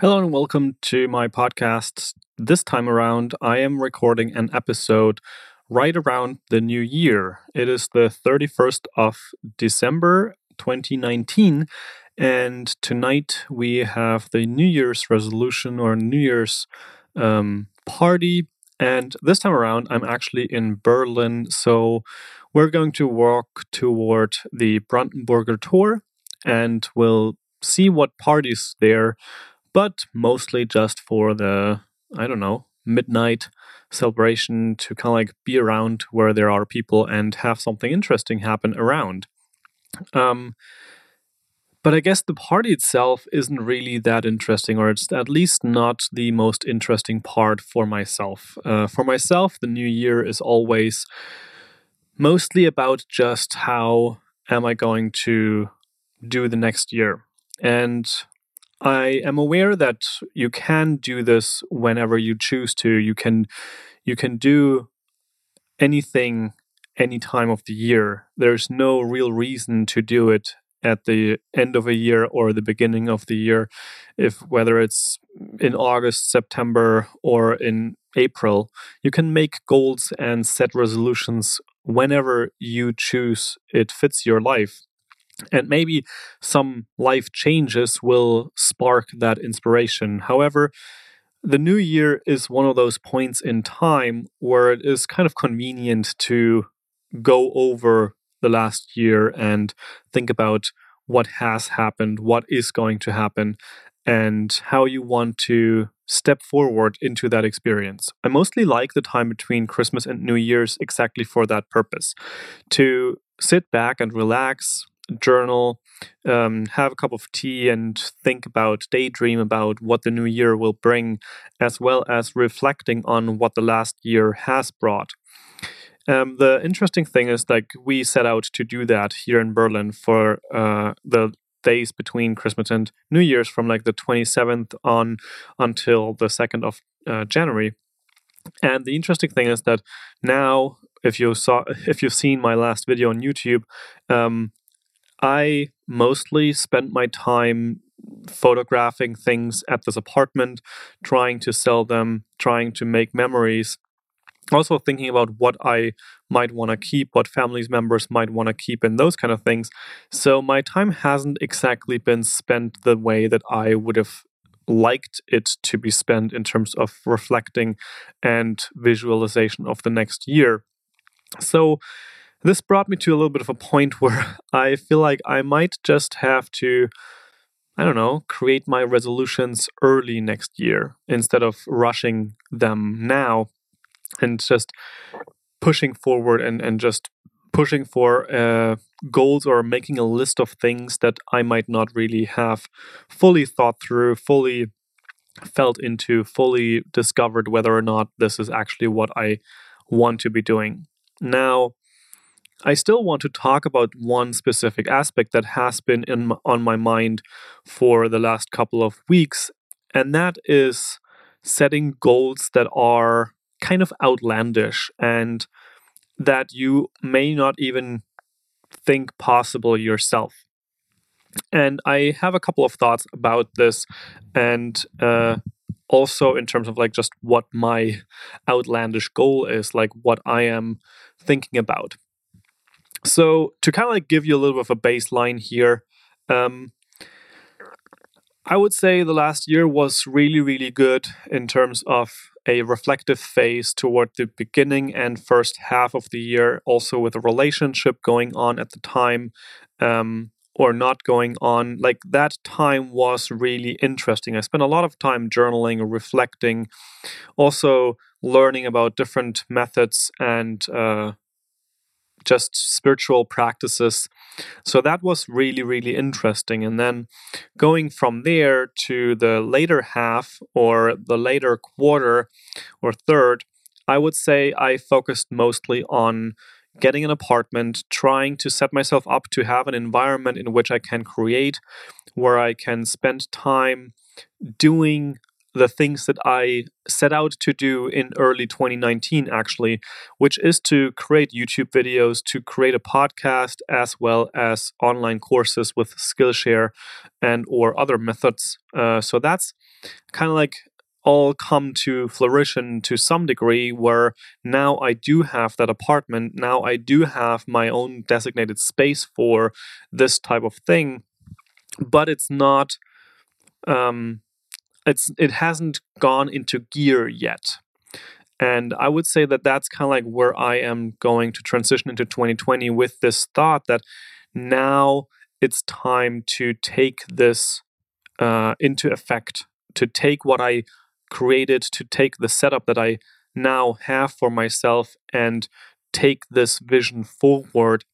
Hello and welcome to my podcast. This time around, I am recording an episode right around the new year. It is the 31st of December 2019, and tonight we have the New Year's resolution or New Year's um, party. And this time around, I'm actually in Berlin, so we're going to walk toward the Brandenburger Tor and we'll see what parties there but mostly just for the, I don't know, midnight celebration to kind of like be around where there are people and have something interesting happen around. Um, but I guess the party itself isn't really that interesting, or it's at least not the most interesting part for myself. Uh, for myself, the new year is always mostly about just how am I going to do the next year. And I am aware that you can do this whenever you choose to. You can you can do anything any time of the year. There's no real reason to do it at the end of a year or the beginning of the year if whether it's in August, September or in April. You can make goals and set resolutions whenever you choose it fits your life. And maybe some life changes will spark that inspiration. However, the new year is one of those points in time where it is kind of convenient to go over the last year and think about what has happened, what is going to happen, and how you want to step forward into that experience. I mostly like the time between Christmas and New Year's exactly for that purpose to sit back and relax, journal, um, have a cup of tea, and think about, daydream about what the new year will bring, as well as reflecting on what the last year has brought. Um, the interesting thing is, like, we set out to do that here in Berlin for uh, the days between Christmas and New Year's, from like the 27th on until the 2nd of uh, January. And the interesting thing is that now, if you saw, if you've seen my last video on YouTube, um, I mostly spent my time photographing things at this apartment, trying to sell them, trying to make memories. Also, thinking about what I might want to keep, what families members might want to keep, and those kind of things. So, my time hasn't exactly been spent the way that I would have liked it to be spent in terms of reflecting and visualization of the next year. So, this brought me to a little bit of a point where I feel like I might just have to, I don't know, create my resolutions early next year instead of rushing them now and just pushing forward and, and just pushing for uh, goals or making a list of things that I might not really have fully thought through, fully felt into, fully discovered whether or not this is actually what I want to be doing. Now, I still want to talk about one specific aspect that has been in on my mind for the last couple of weeks, and that is setting goals that are kind of outlandish and that you may not even think possible yourself. And I have a couple of thoughts about this, and uh, also in terms of like just what my outlandish goal is, like what I am thinking about. So to kind of like give you a little bit of a baseline here, um, I would say the last year was really, really good in terms of a reflective phase toward the beginning and first half of the year, also with a relationship going on at the time um, or not going on. Like that time was really interesting. I spent a lot of time journaling, reflecting, also learning about different methods and uh, just spiritual practices. So that was really, really interesting. And then going from there to the later half or the later quarter or third, I would say I focused mostly on getting an apartment, trying to set myself up to have an environment in which I can create, where I can spend time doing the things that I set out to do in early 2019, actually, which is to create YouTube videos, to create a podcast, as well as online courses with Skillshare and or other methods. Uh, so that's kind of like all come to fruition to some degree where now I do have that apartment. Now I do have my own designated space for this type of thing, but it's not. Um, it's it hasn't gone into gear yet. And I would say that that's kind of like where I am going to transition into 2020 with this thought that now it's time to take this uh, into effect, to take what I created, to take the setup that I now have for myself and take this vision forward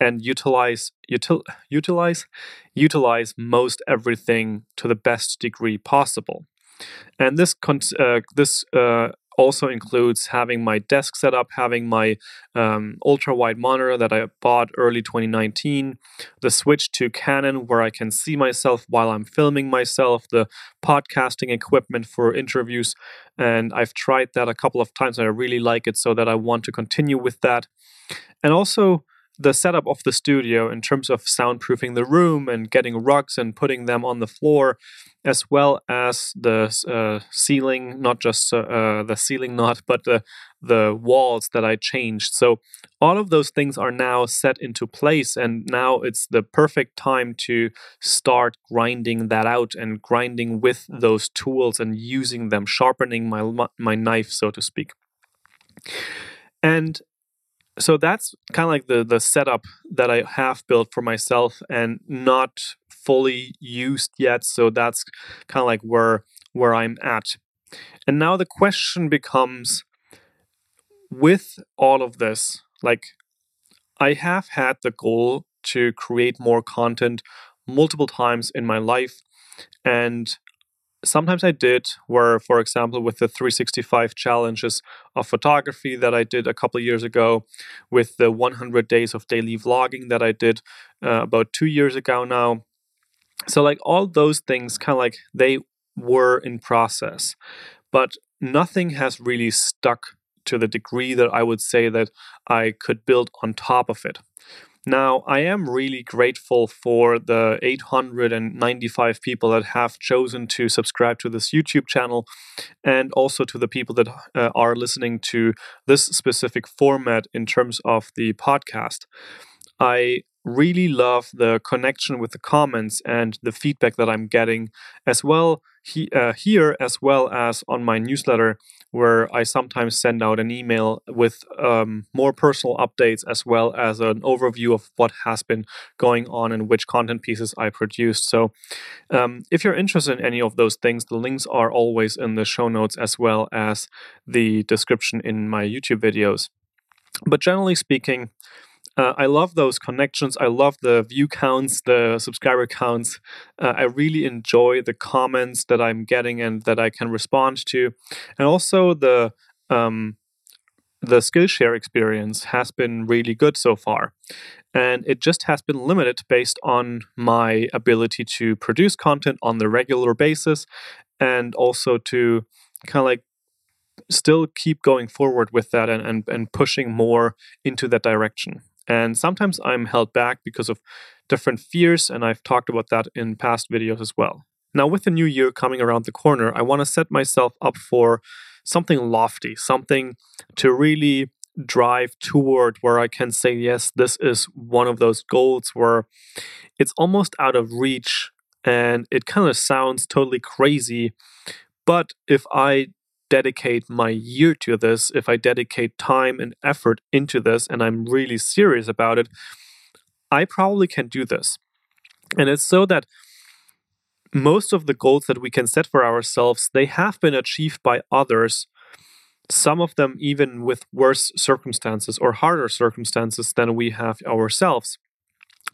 and utilize util, utilize utilize most everything to the best degree possible. And this uh, this uh, also includes having my desk set up, having my um, ultra wide monitor that I bought early 2019, the switch to Canon where I can see myself while I'm filming myself, the podcasting equipment for interviews. And I've tried that a couple of times and I really like it, so that I want to continue with that. And also, the setup of the studio in terms of soundproofing the room and getting rugs and putting them on the floor, as well as the uh, ceiling, not just uh, uh, the ceiling knot, but the the walls that I changed. So all of those things are now set into place, and now it's the perfect time to start grinding that out and grinding with those tools and using them, sharpening my my knife, so to speak. And so that's kind of like the the setup that I have built for myself and not fully used yet. So that's kind of like where where I'm at. And now the question becomes with all of this, like I have had the goal to create more content multiple times in my life and sometimes I did, where, for example, with the 365 challenges of photography that I did a couple years ago, with the 100 days of daily vlogging that I did uh, about two years ago now. So, like, all those things kind of like they were in process, but nothing has really stuck to the degree that I would say that I could build on top of it. Now, I am really grateful for the 895 people that have chosen to subscribe to this YouTube channel and also to the people that uh, are listening to this specific format in terms of the podcast. I really love the connection with the comments and the feedback that I'm getting, as well he, uh, here as well as on my newsletter, where I sometimes send out an email with um, more personal updates as well as an overview of what has been going on and which content pieces I produced. So, um, if you're interested in any of those things, the links are always in the show notes as well as the description in my YouTube videos. But generally speaking, uh, I love those connections. I love the view counts, the subscriber counts. Uh, I really enjoy the comments that I'm getting and that I can respond to, and also the um, the Skillshare experience has been really good so far. And it just has been limited based on my ability to produce content on the regular basis and also to kind of like still keep going forward with that and, and, and pushing more into that direction. And sometimes I'm held back because of different fears, and I've talked about that in past videos as well. Now, with the new year coming around the corner, I want to set myself up for something lofty, something to really drive toward where I can say, yes, this is one of those goals where it's almost out of reach and it kind of sounds totally crazy. But if I dedicate my year to this, if I dedicate time and effort into this, and I'm really serious about it, I probably can do this. And it's so that most of the goals that we can set for ourselves, they have been achieved by others, some of them even with worse circumstances or harder circumstances than we have ourselves.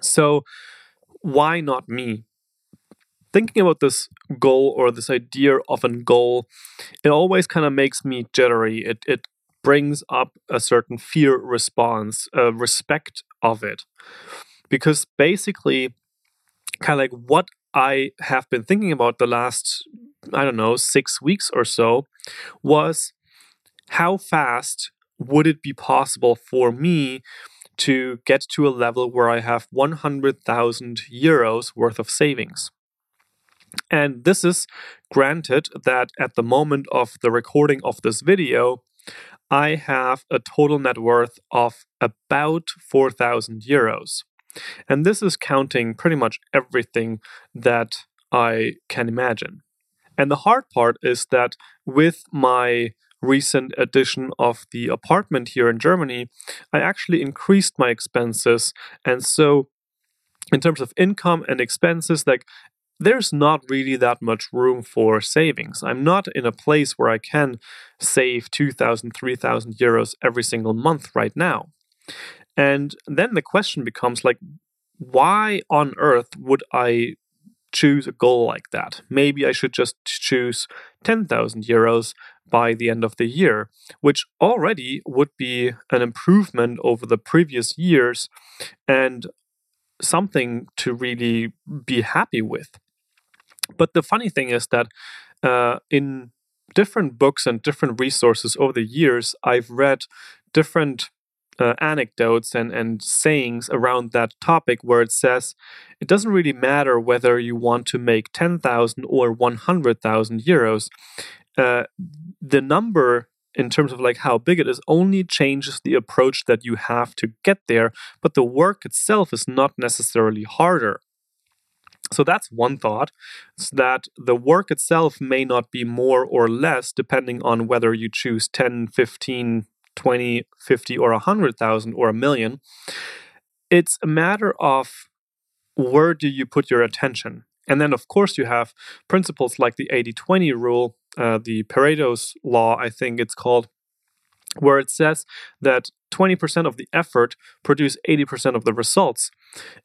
So why not me? Thinking about this goal or this idea of a goal, it always kind of makes me jittery. It it brings up a certain fear response, a respect of it, because basically, kind of like what I have been thinking about the last I don't know six weeks or so was how fast would it be possible for me to get to a level where I have 100,000 euros worth of savings. And this is granted that at the moment of the recording of this video, I have a total net worth of about 4,000 euros. And this is counting pretty much everything that I can imagine. And the hard part is that with my recent addition of the apartment here in Germany, I actually increased my expenses. And so, in terms of income and expenses, like there's not really that much room for savings. I'm not in a place where I can save 2,000, 3,000 euros every single month right now. And then the question becomes like, why on earth would I choose a goal like that? Maybe I should just choose 10,000 euros by the end of the year, which already would be an improvement over the previous years and something to really be happy with. But the funny thing is that uh, in different books and different resources over the years, I've read different uh, anecdotes and, and sayings around that topic where it says it doesn't really matter whether you want to make 10,000 or 100,000 euros. Uh, the number in terms of like how big it is only changes the approach that you have to get there but the work itself is not necessarily harder so that's one thought it's that the work itself may not be more or less depending on whether you choose 10 15 20 50 or 100000 or a million. It's a matter of where do you put your attention. And then of course you have principles like the 80-20 rule uh, the pareto's law i think it's called where it says that 20% of the effort produce 80% of the results.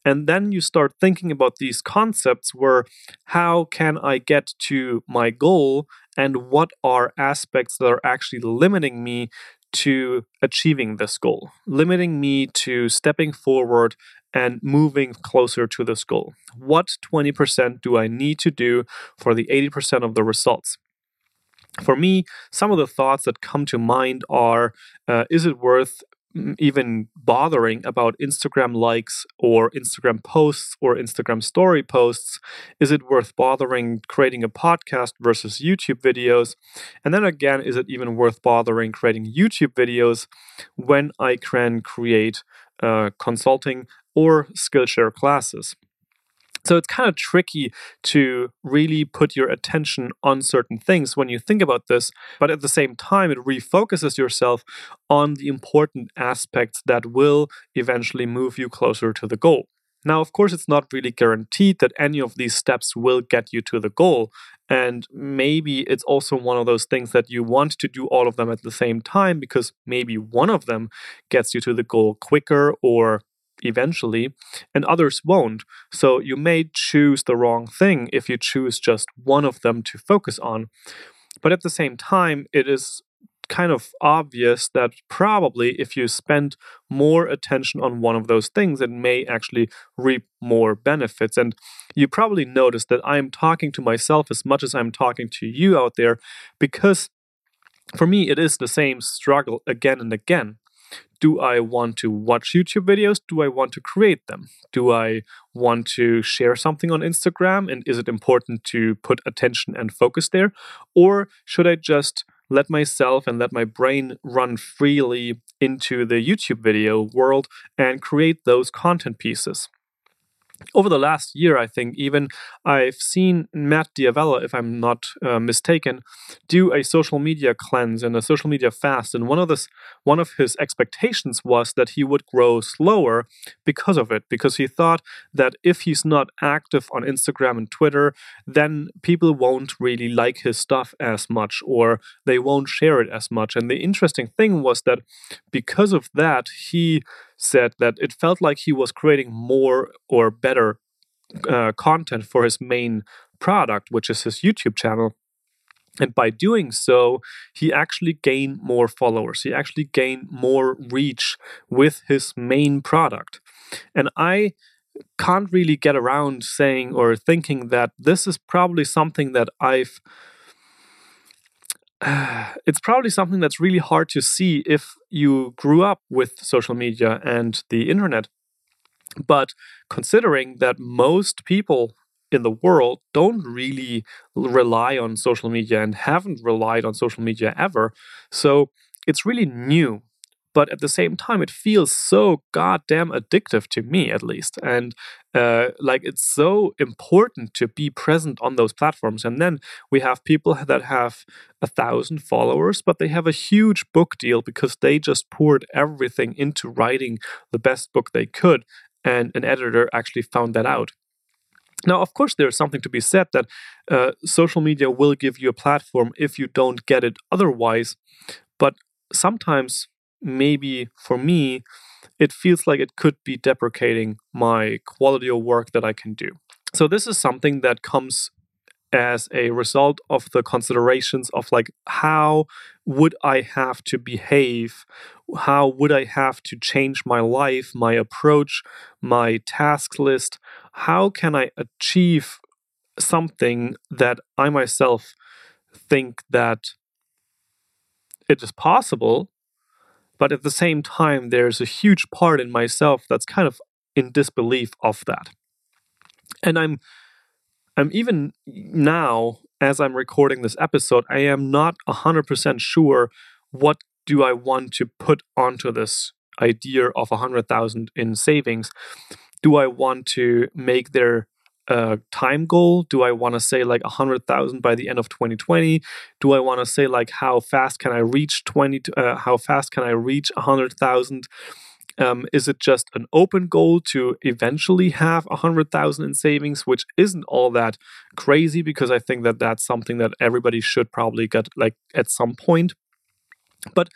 And then you start thinking about these concepts where how can I get to my goal and what are aspects that are actually limiting me to achieving this goal, limiting me to stepping forward and moving closer to this goal. What 20% do I need to do for the 80% of the results? For me, some of the thoughts that come to mind are uh, is it worth even bothering about Instagram likes or Instagram posts or Instagram story posts? Is it worth bothering creating a podcast versus YouTube videos? And then again, is it even worth bothering creating YouTube videos when I can create uh, consulting or Skillshare classes? So it's kind of tricky to really put your attention on certain things when you think about this, but at the same time, it refocuses yourself on the important aspects that will eventually move you closer to the goal. Now, of course, it's not really guaranteed that any of these steps will get you to the goal. And maybe it's also one of those things that you want to do all of them at the same time because maybe one of them gets you to the goal quicker or eventually, and others won't. So you may choose the wrong thing if you choose just one of them to focus on. But at the same time, it is kind of obvious that probably if you spend more attention on one of those things, it may actually reap more benefits. And you probably notice that I'm talking to myself as much as I'm talking to you out there because for me, it is the same struggle again and again do I want to watch YouTube videos? Do I want to create them? Do I want to share something on Instagram? And is it important to put attention and focus there? Or should I just let myself and let my brain run freely into the YouTube video world and create those content pieces? Over the last year, I think even I've seen Matt D'Avella, if I'm not uh, mistaken, do a social media cleanse and a social media fast. And one of this, one of his expectations was that he would grow slower because of it, because he thought that if he's not active on Instagram and Twitter, then people won't really like his stuff as much, or they won't share it as much. And the interesting thing was that because of that, he said that it felt like he was creating more or better uh, content for his main product, which is his YouTube channel. And by doing so, he actually gained more followers. He actually gained more reach with his main product. And I can't really get around saying or thinking that this is probably something that I've it's probably something that's really hard to see if you grew up with social media and the internet. But considering that most people in the world don't really rely on social media and haven't relied on social media ever. So it's really new. But at the same time, it feels so goddamn addictive to me, at least. And uh, like it's so important to be present on those platforms. And then we have people that have a thousand followers, but they have a huge book deal because they just poured everything into writing the best book they could. And an editor actually found that out. Now, of course, there's something to be said that uh, social media will give you a platform if you don't get it otherwise. But sometimes, maybe for me, it feels like it could be deprecating my quality of work that I can do. So, this is something that comes as a result of the considerations of like how would I have to behave? How would I have to change my life, my approach, my task list? How can I achieve something that I myself think that it is possible, but at the same time, there's a huge part in myself that's kind of in disbelief of that. And I'm I'm even now, as I'm recording this episode, I am not 100% sure what do I want to put onto this idea of 100,000 in savings. Do I want to make their uh, time goal? Do I want to say like 100,000 by the end of 2020? Do I want to say like how fast can I reach 20? Uh, how fast can I reach 100,000? Um, is it just an open goal to eventually have a hundred thousand in savings, which isn't all that crazy because I think that that's something that everybody should probably get like at some point. But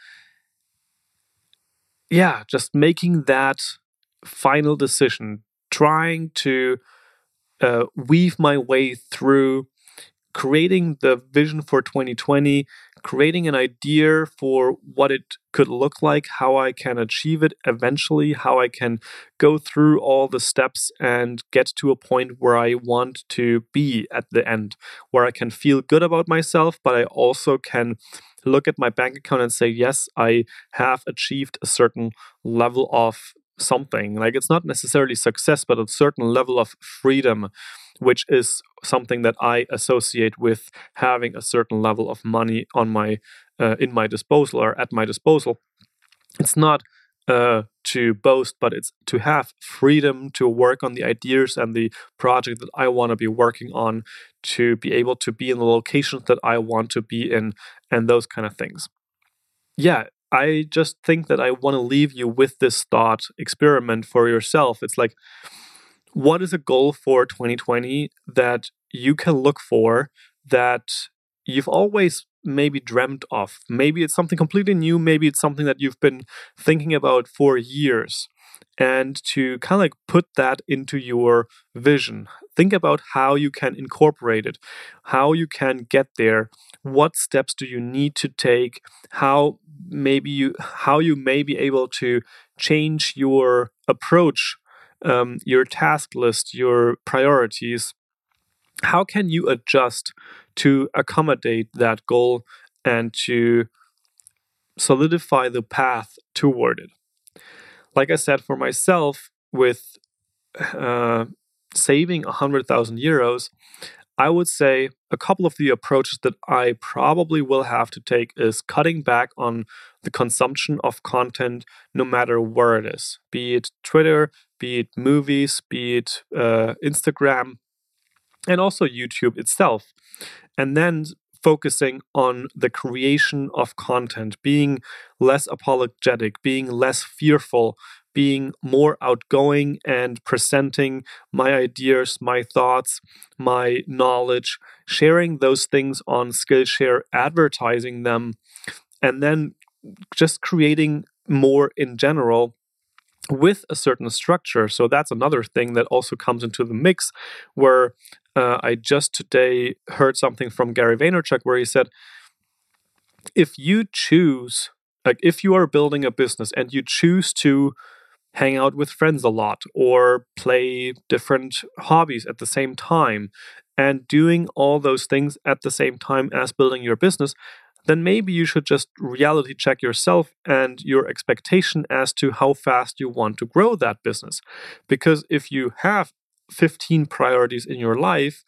yeah, just making that final decision, trying to uh, weave my way through creating the vision for 2020, creating an idea for what it could look like, how I can achieve it eventually, how I can go through all the steps and get to a point where I want to be at the end, where I can feel good about myself, but I also can look at my bank account and say, yes, I have achieved a certain level of something. Like it's not necessarily success, but a certain level of freedom which is something that I associate with having a certain level of money on my uh, in my disposal or at my disposal. It's not uh, to boast, but it's to have freedom to work on the ideas and the project that I want to be working on, to be able to be in the locations that I want to be in, and those kind of things. Yeah, I just think that I want to leave you with this thought experiment for yourself. It's like, what is a goal for 2020 that you can look for that you've always maybe dreamt of? Maybe it's something completely new, maybe it's something that you've been thinking about for years. And to kind of like put that into your vision, think about how you can incorporate it, how you can get there, what steps do you need to take, how maybe you how you may be able to change your approach um, your task list, your priorities, how can you adjust to accommodate that goal and to solidify the path toward it? Like I said, for myself, with uh, saving 100,000 euros, I would say a couple of the approaches that I probably will have to take is cutting back on the consumption of content no matter where it is, be it Twitter, be it movies, be it uh, Instagram, and also YouTube itself. And then focusing on the creation of content, being less apologetic, being less fearful, being more outgoing and presenting my ideas, my thoughts, my knowledge, sharing those things on Skillshare, advertising them, and then just creating more in general with a certain structure. So that's another thing that also comes into the mix where uh, I just today heard something from Gary Vaynerchuk where he said, if you choose, like if you are building a business and you choose to hang out with friends a lot or play different hobbies at the same time and doing all those things at the same time as building your business, then maybe you should just reality check yourself and your expectation as to how fast you want to grow that business. Because if you have 15 priorities in your life,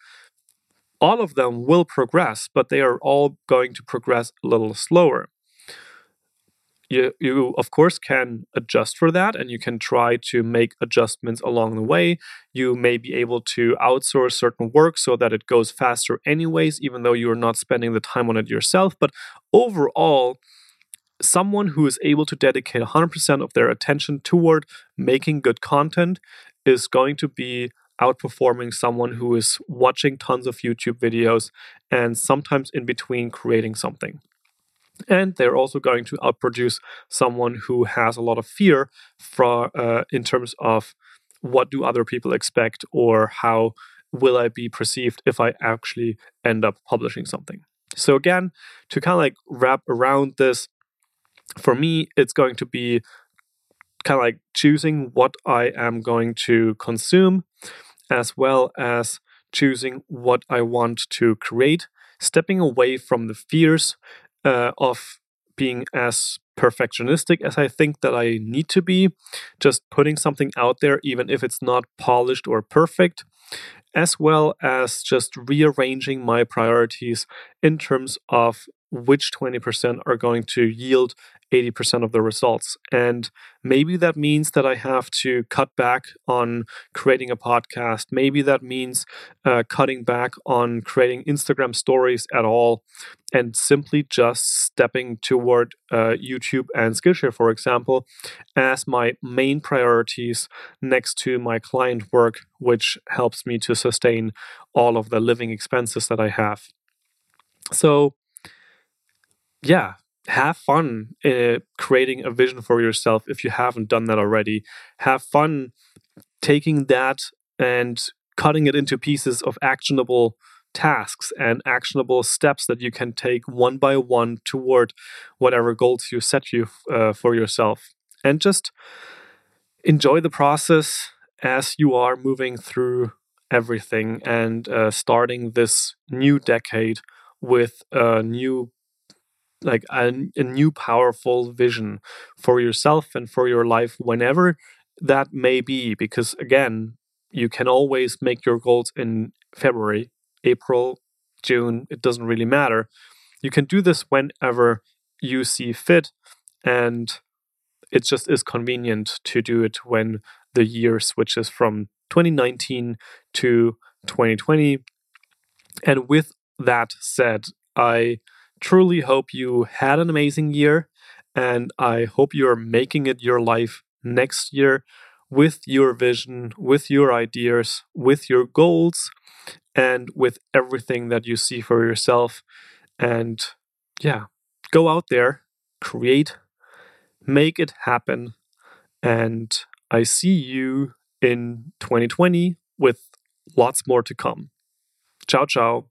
all of them will progress, but they are all going to progress a little slower. You, you, of course, can adjust for that and you can try to make adjustments along the way. You may be able to outsource certain work so that it goes faster, anyways, even though you're not spending the time on it yourself. But overall, someone who is able to dedicate 100% of their attention toward making good content is going to be outperforming someone who is watching tons of YouTube videos and sometimes in between creating something. And they're also going to outproduce someone who has a lot of fear for, uh, in terms of what do other people expect or how will I be perceived if I actually end up publishing something. So again, to kind of like wrap around this, for me, it's going to be kind of like choosing what I am going to consume, as well as choosing what I want to create, stepping away from the fears uh, of being as perfectionistic as I think that I need to be, just putting something out there, even if it's not polished or perfect, as well as just rearranging my priorities in terms of which 20% are going to yield 80% of the results. And maybe that means that I have to cut back on creating a podcast. Maybe that means uh, cutting back on creating Instagram stories at all and simply just stepping toward uh, YouTube and Skillshare, for example, as my main priorities next to my client work, which helps me to sustain all of the living expenses that I have. So, yeah, have fun uh, creating a vision for yourself if you haven't done that already. Have fun taking that and cutting it into pieces of actionable tasks and actionable steps that you can take one by one toward whatever goals you set you uh, for yourself and just enjoy the process as you are moving through everything and uh, starting this new decade with a new like a, a new powerful vision for yourself and for your life whenever that may be because again you can always make your goals in february april june it doesn't really matter. You can do this whenever you see fit and it just is convenient to do it when the year switches from 2019 to 2020 and with that said i truly hope you had an amazing year, and I hope you're making it your life next year with your vision, with your ideas, with your goals, and with everything that you see for yourself. And yeah, go out there, create, make it happen. And I see you in 2020 with lots more to come. Ciao, ciao.